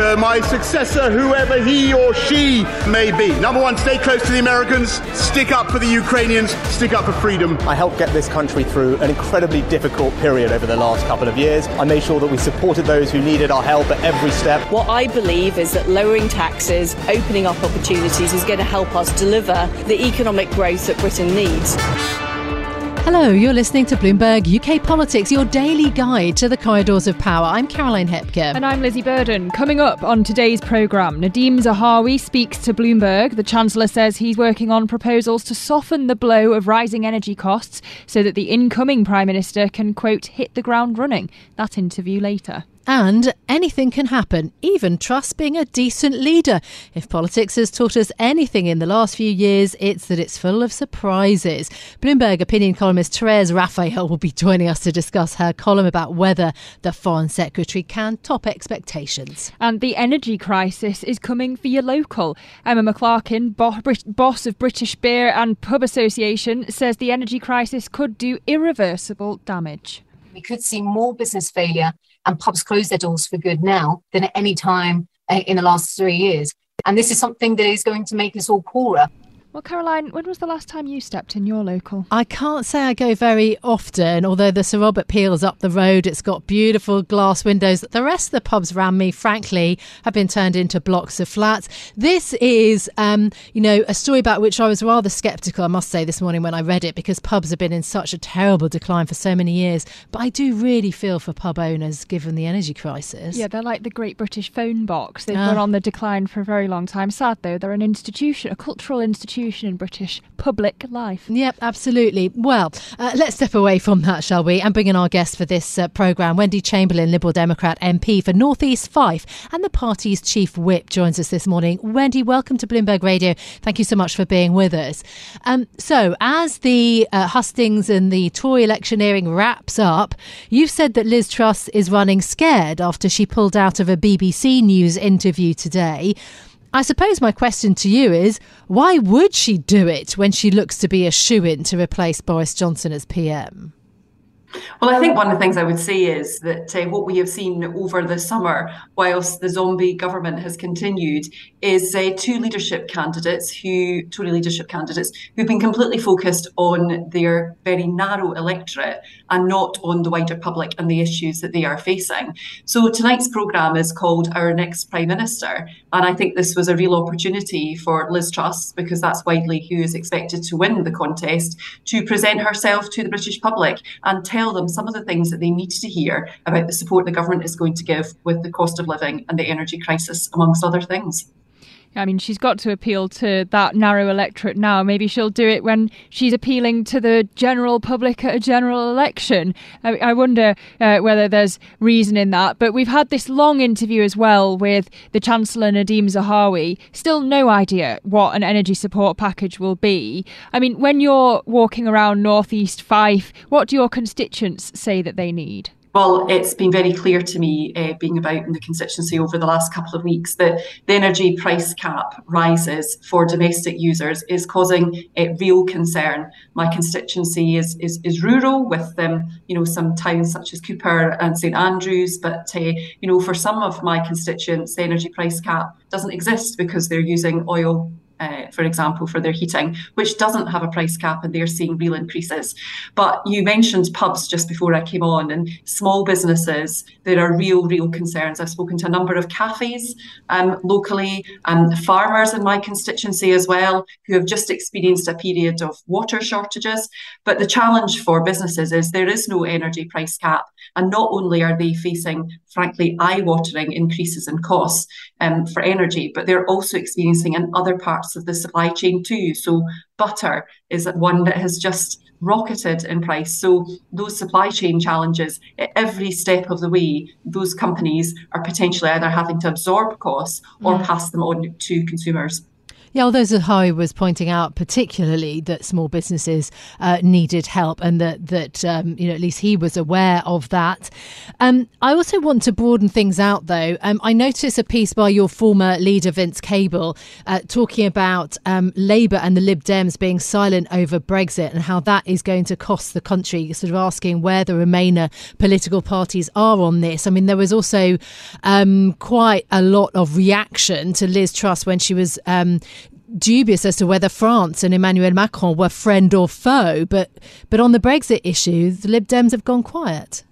to my successor, whoever he or she may be. Number one, stay close to the Americans, stick up for the Ukrainians, stick up for freedom. I helped get this country through an incredibly difficult period over the last couple of years. I made sure that we supported those who needed our help at every step. What I believe is that lowering taxes, opening up opportunities is going to help us deliver the economic growth that Britain needs. Hello, you're listening to Bloomberg UK Politics, your daily guide to the corridors of power. I'm Caroline Hepker. And I'm Lizzy Burden. Coming up on today's programme, Nadhim Zahawi speaks to Bloomberg. The Chancellor says he's working on proposals to soften the blow of rising energy costs so that the incoming Prime Minister can, quote, hit the ground running. That interview later. And anything can happen, even Truss being a decent leader. If politics has taught us anything in the last few years, it's that it's full of surprises. Bloomberg opinion columnist Therese Raphael will be joining us to discuss her column about whether the Foreign Secretary can top expectations. And the energy crisis is coming for your local. Emma McClarkin, boss of British Beer and Pub Association, says the energy crisis could do irreversible damage. We could see more business failure and pubs close their doors for good now than at any time uh, in the last three years. And this is something that is going to make us all poorer. Well, Caroline, when was the last time you stepped in your local? I can't say I go very often, although the Sir Robert Peel's up the road. It's got beautiful glass windows. The rest of the pubs around me, frankly, have been turned into blocks of flats. This is, um, you know, a story about which I was rather sceptical, I must say, this morning when I read it, because pubs have been in such a terrible decline for so many years. But I do really feel for pub owners given the energy crisis. Yeah, they're like the Great British Phone Box. They've uh, been on the decline for a very long time. Sad, though, they're an institution, a cultural institution institution in British public life. Yep, absolutely. Well, uh, let's step away from that, shall we, and bring in our guest for this uh, programme. Wendy Chamberlain, Liberal Democrat MP for North East Fife, and the party's chief whip joins us this morning. Wendy, welcome to Bloomberg Radio. Thank you so much for being with us. Um, so, as the uh, hustings and the Tory electioneering wraps up, you've said that Liz Truss is running scared after she pulled out of a BBC News interview today. I suppose my question to you is why would she do it when she looks to be a shoe in to replace Boris Johnson as PM? Well, I think one of the things I would say is that uh, what we have seen over the summer, whilst the zombie government has continued, is uh, two leadership candidates who, Tory leadership candidates, who've been completely focused on their very narrow electorate and not on the wider public and the issues that they are facing. So tonight's programme is called Our Next Prime Minister. And I think this was a real opportunity for Liz Truss, because that's widely who is expected to win the contest, to present herself to the British public and tell tell them some of the things that they need to hear about the support the government is going to give with the cost of living and the energy crisis, amongst other things. I mean, she's got to appeal to that narrow electorate now. Maybe she'll do it when she's appealing to the general public at a general election. I, I wonder uh, whether there's reason in that. But we've had this long interview as well with the Chancellor Nadhim Zahawi. Still no idea what an energy support package will be. I mean, when you're walking around Northeast Fife, what do your constituents say that they need? Well, it's been very clear to me, uh, being about in the constituency over the last couple of weeks, that the energy price cap rises for domestic users is causing uh, real concern. My constituency is is, is rural, with um, you know some towns such as Cupar and St Andrews, but uh, you know for some of my constituents, the energy price cap doesn't exist because they're using oil uh, for example, for their heating, which doesn't have a price cap and they're seeing real increases. But you mentioned pubs just before I came on and small businesses, there are real, real concerns. I've spoken to a number of cafes um, locally and farmers in my constituency as well, who have just experienced a period of water shortages. But the challenge for businesses is there is no energy price cap. And not only are they facing, frankly, eye watering increases in costs um, for energy, but they're also experiencing in other parts of the supply chain too. So butter is one that has just rocketed in price. So those supply chain challenges at every step of the way, those companies are potentially either having to absorb costs or mm. pass them on to consumers. Yeah, although Zahawi was pointing out particularly that small businesses uh, needed help and that, that um, you know, at least he was aware of that. Um, I also want to broaden things out, though. Um, I noticed a piece by your former leader, Vince Cable, uh, talking about um, Labour and the Lib Dems being silent over Brexit and how that is going to cost the country, sort of asking where the Remainer political parties are on this. I mean, there was also um, quite a lot of reaction to Liz Truss when she was um, dubious as to whether France and Emmanuel Macron were friend or foe. But but on the Brexit issue, the Lib Dems have gone quiet.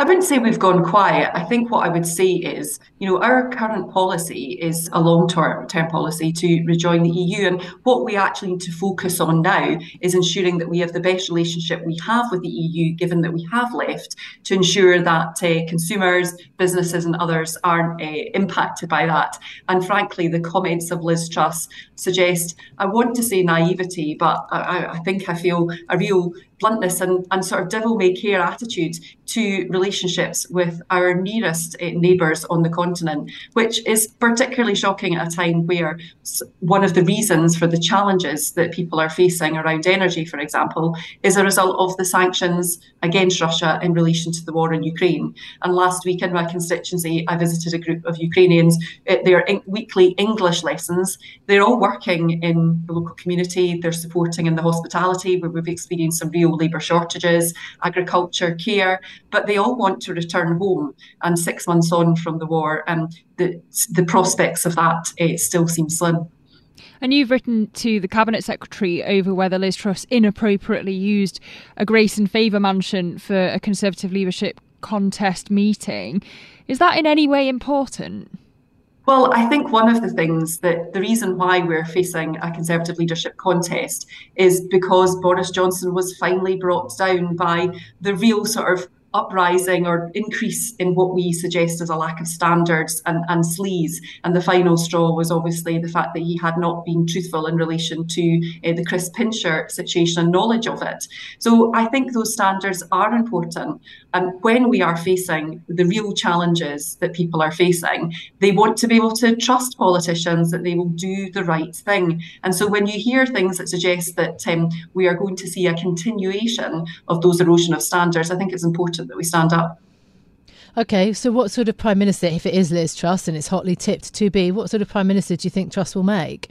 I wouldn't say we've gone quiet. I think what I would say is, you know, our current policy is a long-term term policy to rejoin the EU. And what we actually need to focus on now is ensuring that we have the best relationship we have with the EU, given that we have left, to ensure that uh, consumers, businesses, and others aren't uh, impacted by that. And frankly, the comments of Liz Truss suggest, I want to say naivety, but I, I think I feel a real bluntness and, and sort of devil may care attitude to relationships with our nearest uh, neighbours on the continent, which is particularly shocking at a time where one of the reasons for the challenges that people are facing around energy, for example, is a result of the sanctions against Russia in relation to the war in Ukraine. And last week in my constituency, I visited a group of Ukrainians. Uh, their weekly English lessons, they're all working in the local community, they're supporting in the hospitality where we've experienced some real labour shortages, agriculture, care, but they all want to return home. And six months on from the war, um, the, the prospects of that uh, still seem slim. And you've written to the Cabinet Secretary over whether Liz Truss inappropriately used a grace and favour mansion for a Conservative leadership contest meeting. Is that in any way important? Well, I think one of the things that the reason why we're facing a Conservative leadership contest is because Boris Johnson was finally brought down by the real sort of uprising or increase in what we suggest as a lack of standards and, and sleaze. And the final straw was obviously the fact that he had not been truthful in relation to uh, the Chris Pincher situation and knowledge of it. So I think those standards are important. And when we are facing the real challenges that people are facing, they want to be able to trust politicians that they will do the right thing. And so when you hear things that suggest that um, we are going to see a continuation of those erosion of standards, I think it's important important that we stand up. Okay, so what sort of prime minister, if it is Liz Truss and it's hotly tipped to be, what sort of prime minister do you think Truss will make?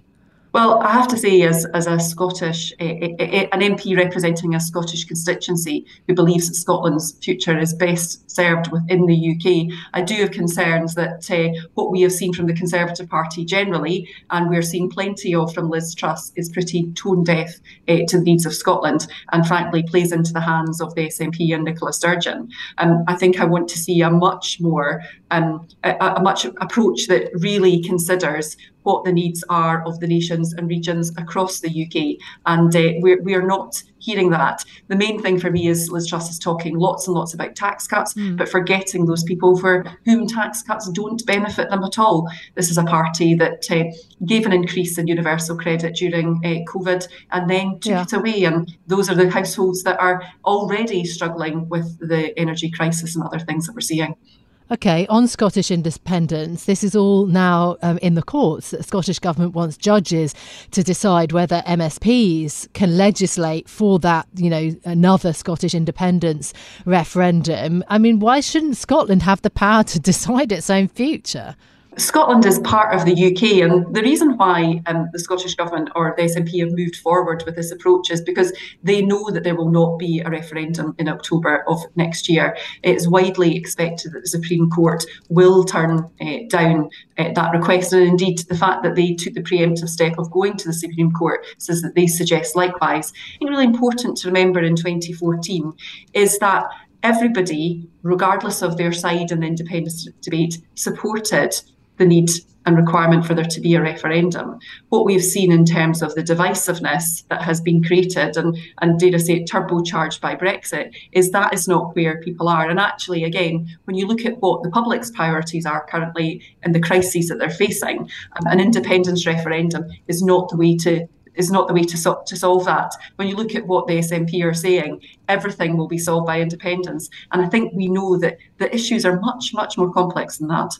Well, I have to say, as, as a Scottish, a, a, an MP representing a Scottish constituency who believes that Scotland's future is best served within the UK, I do have concerns that uh, what we have seen from the Conservative Party generally, and we're seeing plenty of from Liz Truss, is pretty tone deaf uh, to the needs of Scotland, and frankly plays into the hands of the SNP and Nicola Sturgeon. Um, I think I want to see a much more, um, a, a much approach that really considers what the needs are of the nations and regions across the UK. And uh, we're, we're not hearing that. The main thing for me is Liz Truss is talking lots and lots about tax cuts, mm. but forgetting those people for whom tax cuts don't benefit them at all. This is a party that uh, gave an increase in universal credit during uh, COVID and then took yeah. it away. And those are the households that are already struggling with the energy crisis and other things that we're seeing. Okay, on Scottish independence, this is all now um, in the courts. The Scottish Government wants judges to decide whether MSPs can legislate for that, you know, another Scottish independence referendum. I mean, why shouldn't Scotland have the power to decide its own future? Scotland is part of the UK, and the reason why um, the Scottish Government or the SNP have moved forward with this approach is because they know that there will not be a referendum in October of next year. It's widely expected that the Supreme Court will turn uh, down uh, that request, and indeed, the fact that they took the preemptive step of going to the Supreme Court says that they suggest likewise. I think really important to remember in 2014 is that everybody, regardless of their side in the independence debate, supported the need and requirement for there to be a referendum. What we've seen in terms of the divisiveness that has been created and, and dare I say, turbocharged by Brexit is that is not where people are. And actually, again, when you look at what the public's priorities are currently and the crises that they're facing, um, an independence referendum is not the way to is not the way to, so- to solve that. When you look at what the SNP are saying, everything will be solved by independence. And I think we know that the issues are much, much more complex than that.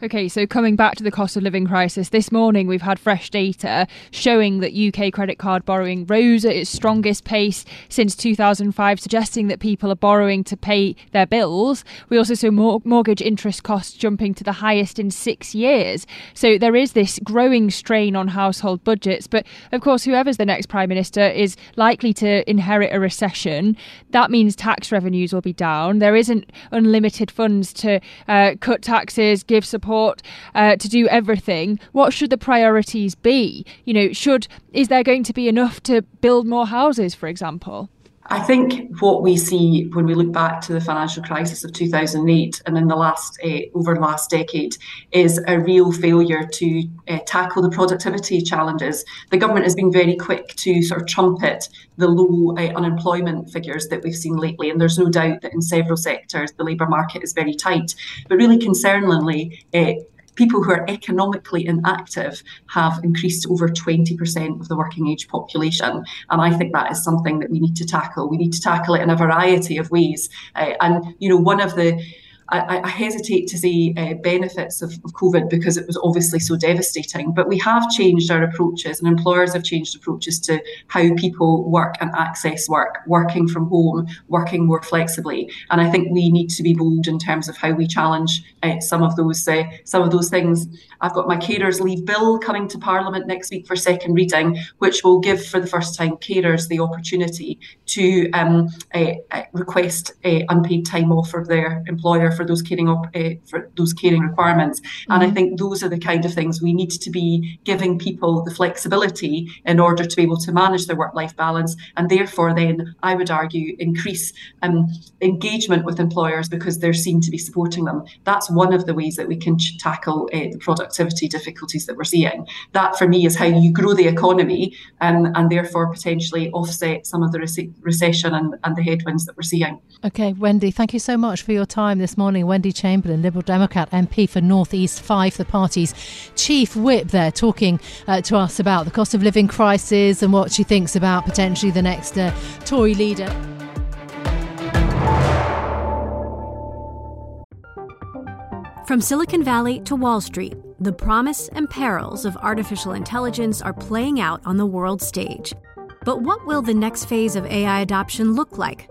Okay, so coming back to the cost of living crisis, this morning we've had fresh data showing that UK credit card borrowing rose at its strongest pace since 2005, suggesting that people are borrowing to pay their bills. We also saw mor- mortgage interest costs jumping to the highest in six years. So there is this growing strain on household budgets. But of course, whoever's the next Prime Minister is likely to inherit a recession. That means tax revenues will be down. There isn't unlimited funds to uh, cut taxes, give support support uh, to do everything, what should the priorities be? You know, should is there going to be enough to build more houses, for example? I think what we see when we look back to the financial crisis of 2008 and in the last uh, over the last decade is a real failure to uh, tackle the productivity challenges. The government has been very quick to sort of trumpet the low uh, unemployment figures that we've seen lately, and there's no doubt that in several sectors the labour market is very tight. But really concerningly, people who are economically inactive have increased over 20% of the working age population. And I think that is something that we need to tackle. We need to tackle it in a variety of ways. Uh, and, you know, one of the I, I hesitate to say uh, benefits of, of, COVID because it was obviously so devastating, but we have changed our approaches and employers have changed approaches to how people work and access work, working from home, working more flexibly. And I think we need to be bold in terms of how we challenge uh, some of those uh, some of those things. I've got my carers leave bill coming to Parliament next week for second reading, which will give for the first time carers the opportunity to um, uh, uh, request uh, unpaid time off for their employer for those caring up uh, for those caring requirements. Mm-hmm. And I mm-hmm. think those are the kind of things we need to be giving people the flexibility in order to be able to manage their work-life balance, and therefore, then I would argue increase um, engagement with employers because they're seen to be supporting them. That's one of the ways that we can ch- tackle uh, the productivity difficulties that we're seeing. That, for me, is how you grow the economy um, and therefore potentially offset some of the rec- recession and, and the headwinds that we're seeing. Okay, Wendy, thank you so much for your time this morning morning, Wendy Chamberlain, Liberal Democrat MP for North East Fife, the party's chief whip there, talking uh, to us about the cost of living crisis and what she thinks about potentially the next uh, Tory leader. From Silicon Valley to Wall Street, the promise and perils of artificial intelligence are playing out on the world stage. But what will the next phase of AI adoption look like?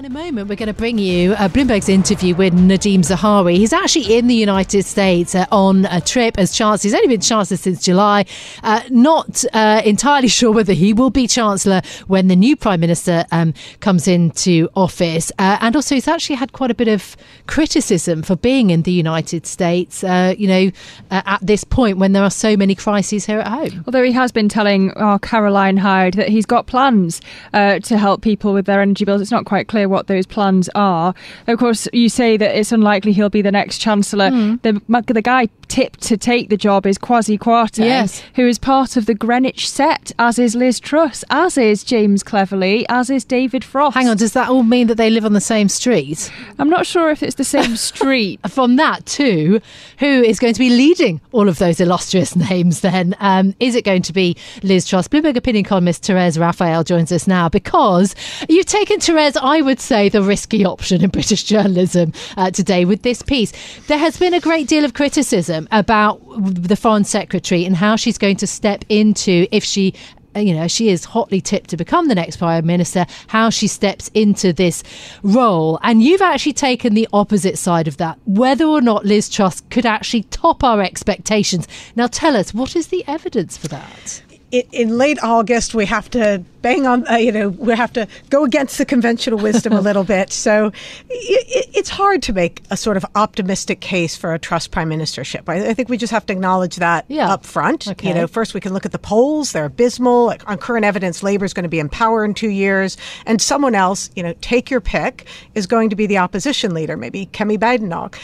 slash a moment, we're going to bring you uh, Bloomberg's interview with Nadhim Zahawi. He's actually in the United States uh, on a trip as Chancellor. He's only been Chancellor since July. Uh, not uh, entirely sure whether he will be Chancellor when the new Prime Minister um, comes into office. Uh, and also, he's actually had quite a bit of criticism for being in the United States, uh, you know, at this point when there are so many crises here at home. Although he has been telling our Caroline Hyde that he's got plans to help people with their energy bills. It's not quite clear what those plans are. Of course, you say that it's unlikely he'll be the next chancellor. Mm. The the guy tipped to take the job is Kwasi Kwarteng, yes. who is part of the Greenwich set, as is Liz Truss, as is James Cleverly, as is David Frost. Hang on, does that all mean that they live on the same street? I'm not sure if it's the same street. From that too, who is going to be leading all of those illustrious names then? Um, is it going to be Liz Truss? Bloomberg opinion columnist Therese Raphael joins us now because you've taken Therese, I would say, the risky option in British journalism uh, today with this piece. There has been a great deal of criticism about the Foreign Secretary and how she's going to step into if she uh, you know, she is hotly tipped to become the next prime minister, how she steps into this role. And you've actually taken the opposite side of that, whether or not Liz Truss could actually top our expectations. Now, tell us, what is the evidence for that? In late August, we have to bang on, uh, you know, we have to go against the conventional wisdom a little bit. So it, it's hard to make a sort of optimistic case for a Truss prime ministership. I, I think we just have to acknowledge that yeah. up front. Okay. You know, first we can look at the polls; they're abysmal. Like, on current evidence, Labour is going to be in power in two years, and someone else, you know, take your pick, is going to be the opposition leader, maybe Kemi Badenoch.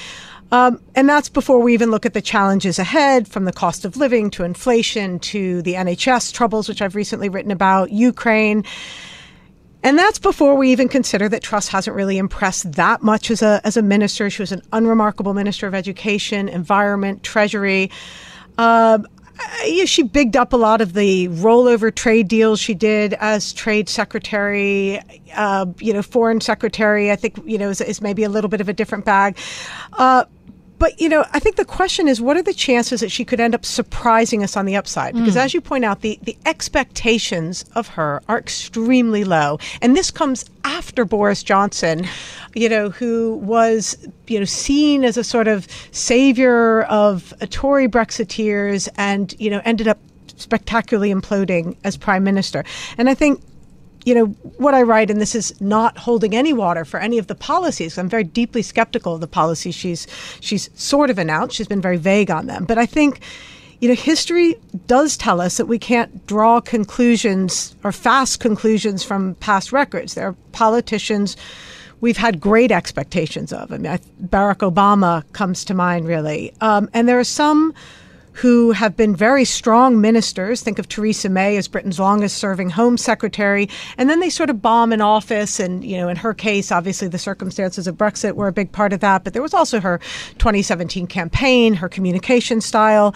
Um, and that's before we even look at the challenges ahead from the cost of living to inflation to the NHS troubles, which I've recently written about, Ukraine. And that's before we even consider that Truss hasn't really impressed that much as a, as a minister. She was an unremarkable minister of education, environment, treasury. Yeah, she bigged up a lot of the rollover trade deals she did as trade secretary, uh, you know, foreign secretary. I think, you know, is, is maybe a little bit of a different bag. Uh, but, you know, I think the question is what are the chances that she could end up surprising us on the upside? Because mm. as you point out, the, the expectations of her are extremely low. And this comes after Boris Johnson, you know, who was, you know, seen as a sort of savior of Tory Brexiteers and, you know, ended up spectacularly imploding as prime minister. And I think you know, what I write, and this is not holding any water for any of the policies. I'm very deeply skeptical of the policies she's she's sort of announced. She's been very vague on them, but I think. You know, history does tell us that we can't draw conclusions or fast conclusions from past records. There are politicians we've had great expectations of. I mean, Barack Obama comes to mind, really. Um, and there are some who have been very strong ministers. Think of Theresa May as Britain's longest serving Home Secretary. And then they sort of bomb in office. And, you know, in her case, obviously the circumstances of Brexit were a big part of that. But there was also her 2017 campaign, her communication style.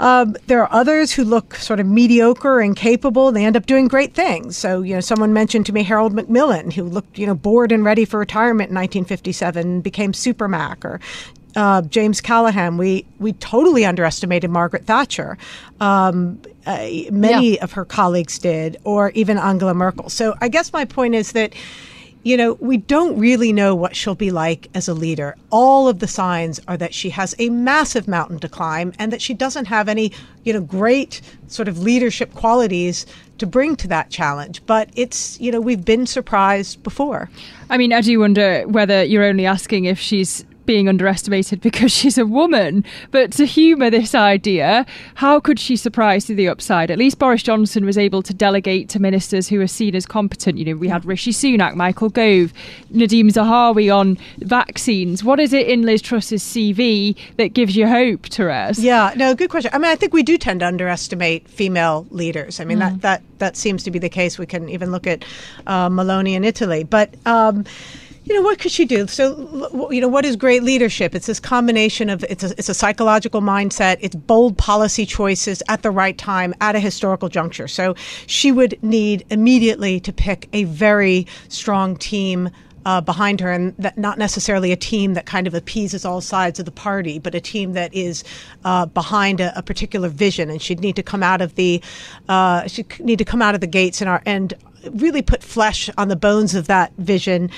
Um, there are others who look sort of mediocre and capable. They end up doing great things. So, you know, someone mentioned to me Harold Macmillan, who looked, you know, bored and ready for retirement in 1957 and became Super Mac, or uh, James Callaghan, we we totally underestimated Margaret Thatcher. Um, uh, many yeah. of her colleagues did, or even Angela Merkel. So I guess my point is that. You know, we don't really know what she'll be like as a leader. All of the signs are that she has a massive mountain to climb and that she doesn't have any, you know, great sort of leadership qualities to bring to that challenge. But it's, you know, we've been surprised before. I mean, I do wonder whether you're only asking if she's being underestimated because she's a woman. But to humour this idea, how could she surprise to the upside? At least Boris Johnson was able to delegate to ministers who are seen as competent. You know, we had Rishi Sunak, Michael Gove, Nadhim Zahawi on vaccines. What is it in Liz Truss's CV that gives you hope, Therese? Yeah, no, good question. I mean, I think we do tend to underestimate female leaders. I mean, mm. that, that, that seems to be the case. We can even look at uh, Meloni in Italy. But, um, you know what could she do? So you know what is great leadership? It's this combination of it's a, it's a psychological mindset. It's bold policy choices at the right time at a historical juncture. So she would need immediately to pick a very strong team uh, behind her, and that not necessarily a team that kind of appeases all sides of the party, but a team that is uh, behind a, a, particular vision. And she'd need to come out of the uh, she'd need to come out of the gates and our and really put flesh on the bones of that vision.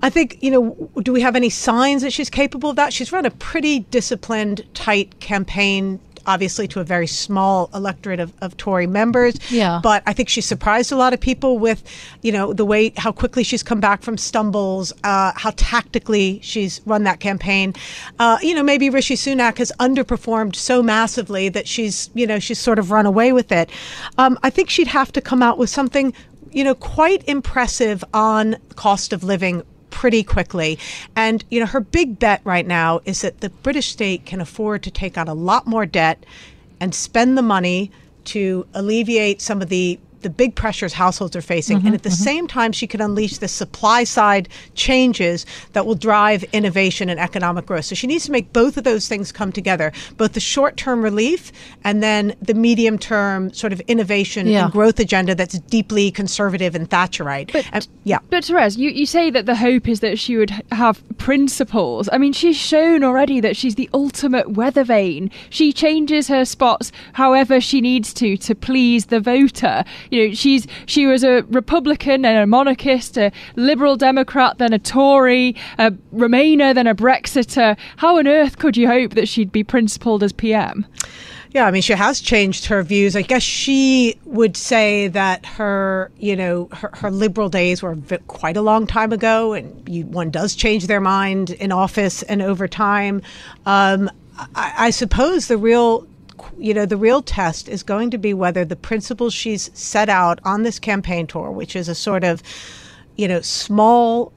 I think, you know, do we have any signs that she's capable of that? She's run a pretty disciplined, tight campaign obviously to a very small electorate of, of Tory members. Yeah. But I think she surprised a lot of people with, you know, the way how quickly she's come back from stumbles, uh, how tactically she's run that campaign. Uh, you know, maybe Rishi Sunak has underperformed so massively that she's, you know, she's sort of run away with it. Um, I think she'd have to come out with something you know, quite impressive on cost of living pretty quickly. And, you know, her big bet right now is that the British state can afford to take on a lot more debt and spend the money to alleviate some of the the big pressures households are facing. Mm-hmm, and at the mm-hmm. same time, she can unleash the supply side changes that will drive innovation and economic growth. So she needs to make both of those things come together both the short term relief and then the medium term sort of innovation yeah. and growth agenda that's deeply conservative and Thatcherite. But, and, yeah. But Therese, you, you say that the hope is that she would have principles. I mean, she's shown already that she's the ultimate weather vane. She changes her spots however she needs to to please the voter you know, she's she was a Republican and a monarchist, a Liberal Democrat, then a Tory, a Remainer, then a Brexiter. How on earth could you hope that she'd be principled as PM? Yeah, I mean, she has changed her views. I guess she would say that her, you know, her, her liberal days were quite a long time ago, and you, one does change their mind in office and over time. Um, I, I suppose the real you know, the real test is going to be whether the principles she's set out on this campaign tour, which is a sort of, you know, small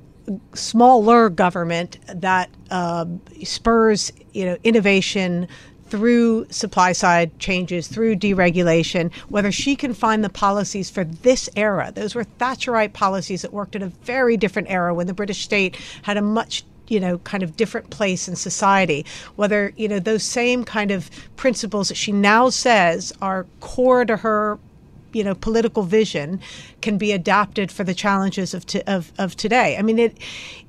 smaller government that uh, spurs you know innovation through supply side changes, through deregulation, whether she can find the policies for this era. Those were Thatcherite policies that worked in a very different era when the British state had a much you know, kind of different place in society. Whether, you know, those same kind of principles that she now says are core to her you know political vision can be adapted for the challenges of, to, of, of today. I mean, it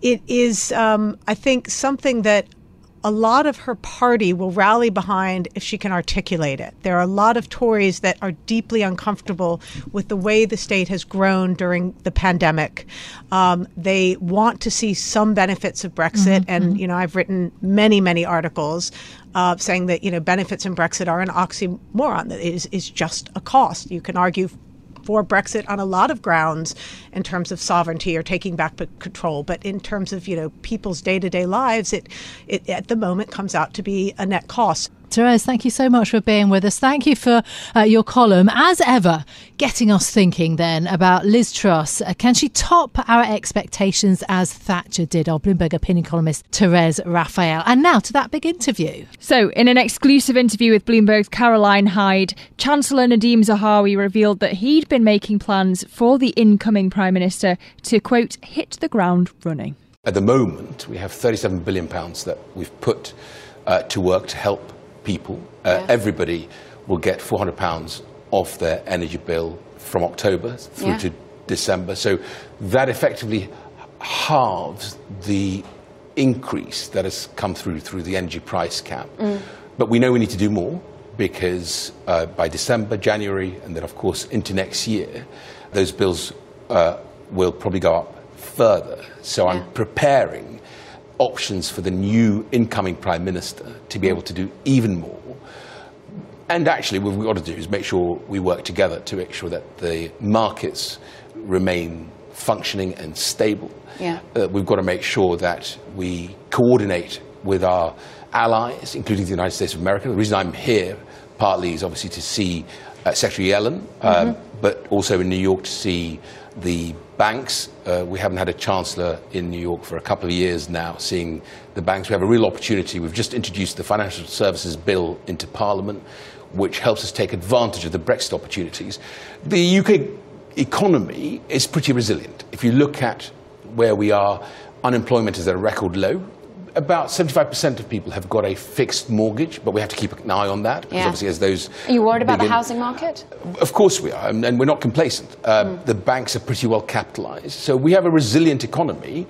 it is um, I think something that a lot of her party will rally behind if she can articulate it. There are a lot of Tories that are deeply uncomfortable with the way the state has grown during the pandemic. Um, they want to see some benefits of Brexit, mm-hmm. and mm-hmm. you know I've written many, many articles uh, saying that you know benefits in Brexit are an oxymoron. That is is just a cost. You can argue for Brexit on a lot of grounds in terms of sovereignty or taking back control. But in terms of you know people's day to day lives, it, it at the moment comes out to be a net cost. Therese, thank you so much for being with us. Thank you for uh, your column. As ever, getting us thinking then about Liz Truss. Uh, can she top our expectations as Thatcher did? Our Bloomberg opinion columnist Therese Raphael. And now to that big interview. So, in an exclusive interview with Bloomberg's Caroline Hyde, Chancellor Nadhim Zahawi revealed that he'd been making plans for the incoming Prime Minister to, quote, hit the ground running. At the moment, we have £37 billion that we've put uh, to work to help people. Uh, yeah. Everybody will get £400 off their energy bill from October through yeah. to December. So that effectively halves the increase that has come through through the energy price cap. Mm. But we know we need to do more because uh, by December, January, and then of course into next year, those bills uh, will probably go up further. So yeah. I'm preparing options for the new incoming Prime Minister to be able to do even more. And actually, what we've got to do is make sure we work together to make sure that the markets remain functioning and stable. Yeah. Uh, we've got to make sure that we coordinate with our allies, including the United States of America. The reason I'm here partly is obviously to see uh, Secretary Yellen, um, mm-hmm. but also in New York to see the banks. Uh, we haven't had a chancellor in New York for a couple of years now, seeing the banks. We have a real opportunity. We've just introduced the Financial Services Bill into Parliament, which helps us take advantage of the Brexit opportunities. The UK economy is pretty resilient. If you look at where we are, unemployment is at a record low about 75% of people have got a fixed mortgage, but we have to keep an eye on that. Because yeah. obviously, as those. Are you worried about the housing market? Of course we are, and, we're not complacent. Uh, mm. The banks are pretty well capitalized. So we have a resilient economy.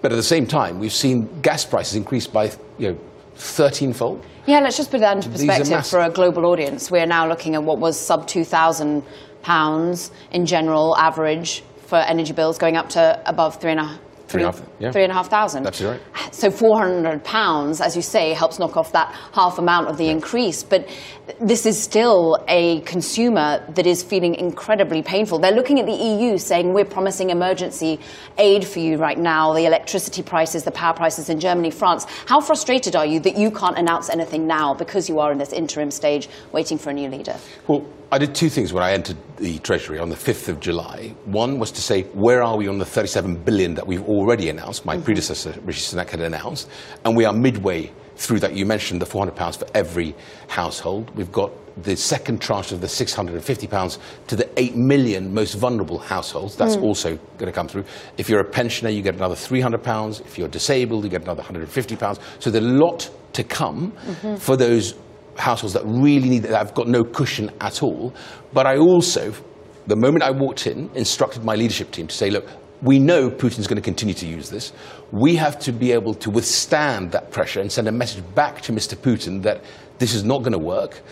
But at the same time, we've seen gas prices increase by you know 13 fold. Yeah, let's just put that into perspective for a global audience. We're now looking at what was sub 2,000 pounds in general average for energy bills, going up to above three and a Three and a half, yeah. Three and a half thousand. Absolutely right. So four hundred pounds, as you say, helps knock off that half amount of the yeah. increase. But this is still a consumer that is feeling incredibly painful. They're looking at the EU saying we're promising emergency aid for you right now. The electricity prices, the power prices in Germany, France. How frustrated are you that you can't announce anything now because you are in this interim stage waiting for a new leader? Well, I did two things when I entered the Treasury on the 5th of July. One was to say, where are we on the 37 billion that we've already announced, my mm-hmm. predecessor, Rishi Sunak, had announced, and we are midway through that. You mentioned the £400 for every household. We've got the second tranche of the £650 to the 8 million most vulnerable households. That's mm. also going to come through. If you're a pensioner, you get another £300. If you're disabled, you get another £150. So there's a lot to come mm-hmm. for those households that really need that have got no cushion at all. But I also, the moment I walked in, instructed my leadership team to say, look, we know Putin's going to continue to use this. We have to be able to withstand that pressure and send a message back to Mr. Putin that this is not going to work.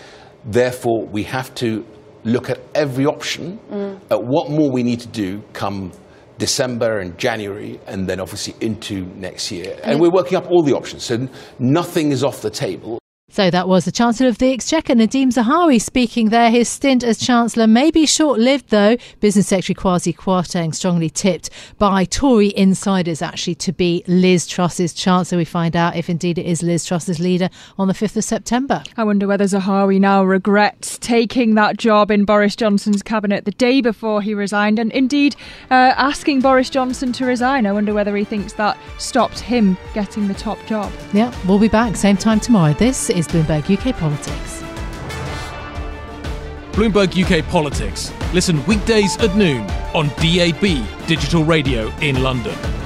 Therefore, we have to look at every option, mm. at what more we need to do come December and January, and then obviously into next year. And we're working up all the options. So nothing is off the table. So that was the Chancellor of the Exchequer, Nadhim Zahawi, speaking there. His stint as Chancellor may be short lived, though. Business Secretary Kwasi Kwarteng strongly tipped by Tory insiders actually to be Liz Truss's Chancellor. We find out if indeed it is Liz Truss's leader on the 5th of September. I wonder whether Zahawi now regrets taking that job in Boris Johnson's cabinet the day before he resigned and indeed uh, asking Boris Johnson to resign. I wonder whether he thinks that stopped him getting the top job. Yeah, we'll be back same time tomorrow. This is Bloomberg UK Politics. Bloomberg UK Politics. Listen weekdays at noon on DAB Digital Radio in London.